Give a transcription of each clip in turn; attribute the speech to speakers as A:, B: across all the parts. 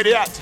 A: Where they at?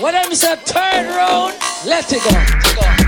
B: What I'm say third round, let it go. Let it go.